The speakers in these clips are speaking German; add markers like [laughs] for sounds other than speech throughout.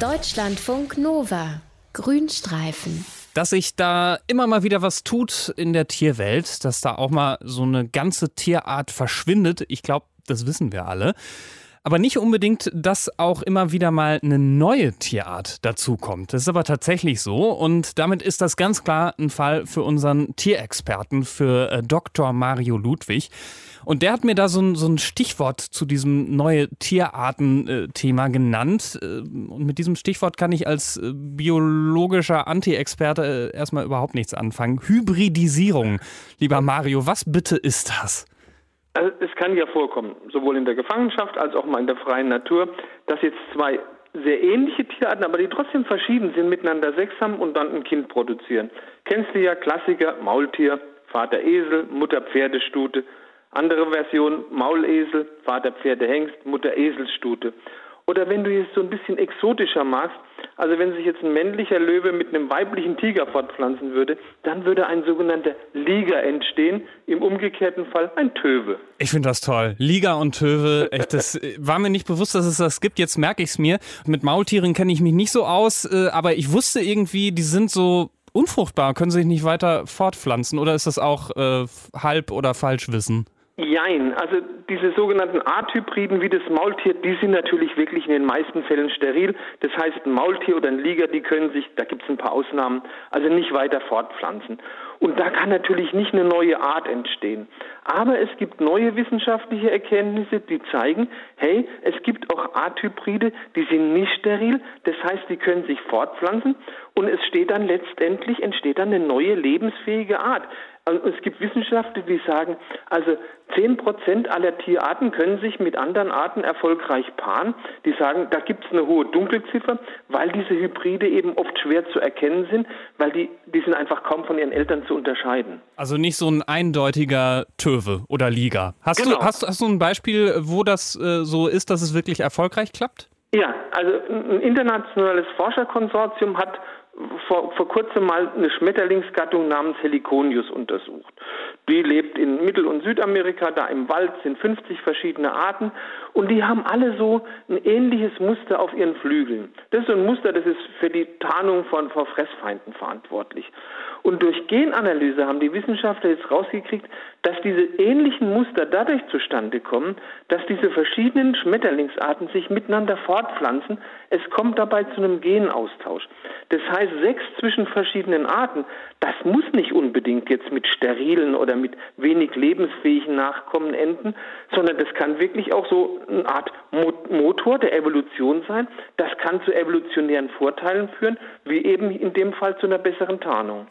Deutschlandfunk Nova. Grünstreifen. Dass sich da immer mal wieder was tut in der Tierwelt, dass da auch mal so eine ganze Tierart verschwindet, ich glaube, das wissen wir alle. Aber nicht unbedingt, dass auch immer wieder mal eine neue Tierart dazukommt. Das ist aber tatsächlich so. Und damit ist das ganz klar ein Fall für unseren Tierexperten, für äh, Dr. Mario Ludwig. Und der hat mir da so ein, so ein Stichwort zu diesem neue Tierarten-Thema genannt. Äh, und mit diesem Stichwort kann ich als äh, biologischer Anti-Experte erstmal überhaupt nichts anfangen. Hybridisierung. Lieber Mario, was bitte ist das? Also es kann ja vorkommen, sowohl in der Gefangenschaft als auch mal in der freien Natur, dass jetzt zwei sehr ähnliche Tierarten, aber die trotzdem verschieden sind, miteinander Sex haben und dann ein Kind produzieren. Kennst du ja Klassiker, Maultier, Vater Esel, Mutter Pferdestute. Andere Version, Maulesel, Vater Pferdehengst, Mutter Eselsstute. Oder wenn du es so ein bisschen exotischer magst, also wenn sich jetzt ein männlicher Löwe mit einem weiblichen Tiger fortpflanzen würde, dann würde ein sogenannter Liga entstehen, im umgekehrten Fall ein Töwe. Ich finde das toll. Liga und Töwe, echt, das war mir nicht bewusst, dass es das gibt. Jetzt merke ich es mir. Mit Maultieren kenne ich mich nicht so aus, äh, aber ich wusste irgendwie, die sind so unfruchtbar, können sich nicht weiter fortpflanzen. Oder ist das auch äh, halb oder falsch wissen? Jein, also diese sogenannten Arthybriden wie das Maultier, die sind natürlich wirklich in den meisten Fällen steril. Das heißt, ein Maultier oder ein Liger, die können sich, da gibt es ein paar Ausnahmen, also nicht weiter fortpflanzen. Und da kann natürlich nicht eine neue Art entstehen. Aber es gibt neue wissenschaftliche Erkenntnisse, die zeigen, hey, es gibt auch Arthybride, die sind nicht steril, das heißt, die können sich fortpflanzen und es steht dann letztendlich, entsteht dann eine neue lebensfähige Art. Also es gibt Wissenschaftler, die sagen, also 10 Prozent aller Tierarten können sich mit anderen Arten erfolgreich paaren. Die sagen, da gibt es eine hohe Dunkelziffer, weil diese Hybride eben oft schwer zu erkennen sind, weil die, die sind einfach kaum von ihren Eltern zu unterscheiden. Also nicht so ein eindeutiger Töwe oder Liga. Hast, genau. du, hast, hast du ein Beispiel, wo das äh, so ist, dass es wirklich erfolgreich klappt? Ja, also ein internationales Forscherkonsortium hat vor, vor kurzem mal eine Schmetterlingsgattung namens Heliconius untersucht. Die lebt in Mittel- und Südamerika, da im Wald sind 50 verschiedene Arten und die haben alle so ein ähnliches Muster auf ihren Flügeln. Das ist so ein Muster, das ist für die Tarnung von vor Fressfeinden verantwortlich. Und durch Genanalyse haben die Wissenschaftler jetzt rausgekriegt, dass diese ähnlichen Muster dadurch zustande kommen, dass diese verschiedenen Schmetterlingsarten sich miteinander fortpflanzen. Es kommt dabei zu einem Genaustausch. Das heißt, Sex zwischen verschiedenen Arten, das muss nicht unbedingt jetzt mit sterilen oder mit wenig lebensfähigen Nachkommen enden, sondern das kann wirklich auch so eine Art Motor der Evolution sein. Das kann zu evolutionären Vorteilen führen, wie eben in dem Fall zu einer besseren Tarnung.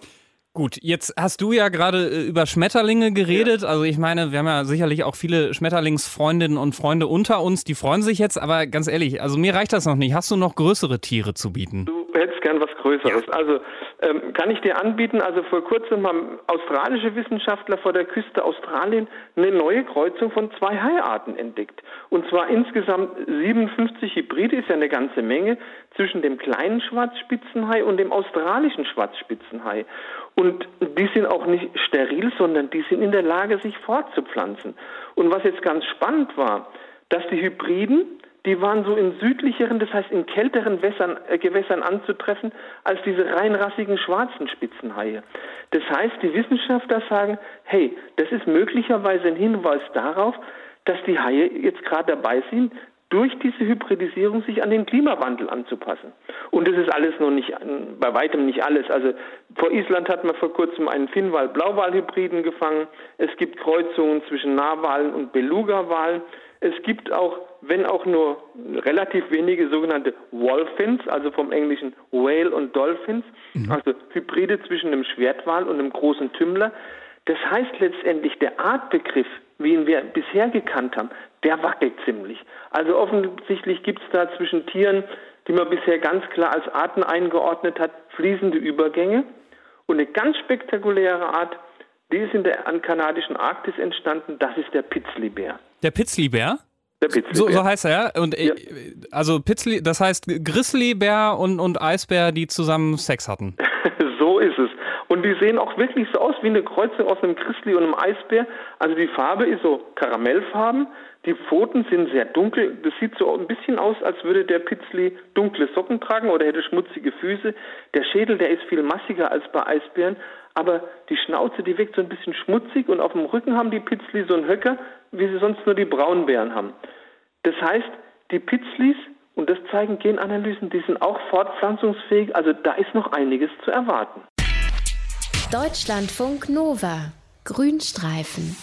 Gut, jetzt hast du ja gerade äh, über Schmetterlinge geredet. Ja. Also ich meine, wir haben ja sicherlich auch viele Schmetterlingsfreundinnen und Freunde unter uns, die freuen sich jetzt, aber ganz ehrlich, also mir reicht das noch nicht. Hast du noch größere Tiere zu bieten? Du hättest gern was Größeres. Ja. Also ähm, kann ich dir anbieten, also vor kurzem haben australische Wissenschaftler vor der Küste Australien eine neue Kreuzung von zwei Haiarten entdeckt. Und zwar insgesamt 57 Hybride, ist ja eine ganze Menge, zwischen dem kleinen Schwarzspitzenhai und dem australischen Schwarzspitzenhai. Und die sind auch nicht steril, sondern die sind in der Lage, sich fortzupflanzen. Und was jetzt ganz spannend war, dass die Hybriden, die waren so in südlicheren, das heißt in kälteren Wässern, äh, Gewässern anzutreffen, als diese reinrassigen schwarzen Spitzenhaie. Das heißt, die Wissenschaftler sagen, hey, das ist möglicherweise ein Hinweis darauf, dass die Haie jetzt gerade dabei sind, durch diese Hybridisierung sich an den Klimawandel anzupassen. Und das ist alles noch nicht, bei weitem nicht alles. Also vor Island hat man vor kurzem einen Finnwal-Blauwal-Hybriden gefangen. Es gibt Kreuzungen zwischen Narwalen und Beluga-Walen. Es gibt auch, wenn auch nur relativ wenige sogenannte Wolfins, also vom englischen Whale und Dolphins, mhm. also Hybride zwischen einem Schwertwal und einem großen Tümmler. Das heißt letztendlich, der Artbegriff, wie ihn wir bisher gekannt haben, der wackelt ziemlich. Also offensichtlich gibt es da zwischen Tieren, die man bisher ganz klar als Arten eingeordnet hat, fließende Übergänge. Und eine ganz spektakuläre Art, die ist in der kanadischen Arktis entstanden, das ist der Pitzlibär. Der Pitzlibär? Der Pitzlibär. So, so heißt er, ja? Und äh, ja. also Pitzli, das heißt Grizzlybär und, und Eisbär, die zusammen Sex hatten. [laughs] so ist es. Und die sehen auch wirklich so aus wie eine Kreuzung aus einem Christli und einem Eisbär. Also die Farbe ist so Karamellfarben, die Pfoten sind sehr dunkel. Das sieht so ein bisschen aus, als würde der Pitzli dunkle Socken tragen oder hätte schmutzige Füße. Der Schädel, der ist viel massiger als bei Eisbären, aber die Schnauze, die wirkt so ein bisschen schmutzig und auf dem Rücken haben die Pitzli so einen Höcker, wie sie sonst nur die Braunbären haben. Das heißt, die Pitzlis, und das zeigen Genanalysen, die sind auch fortpflanzungsfähig, also da ist noch einiges zu erwarten. Deutschlandfunk Nova Grünstreifen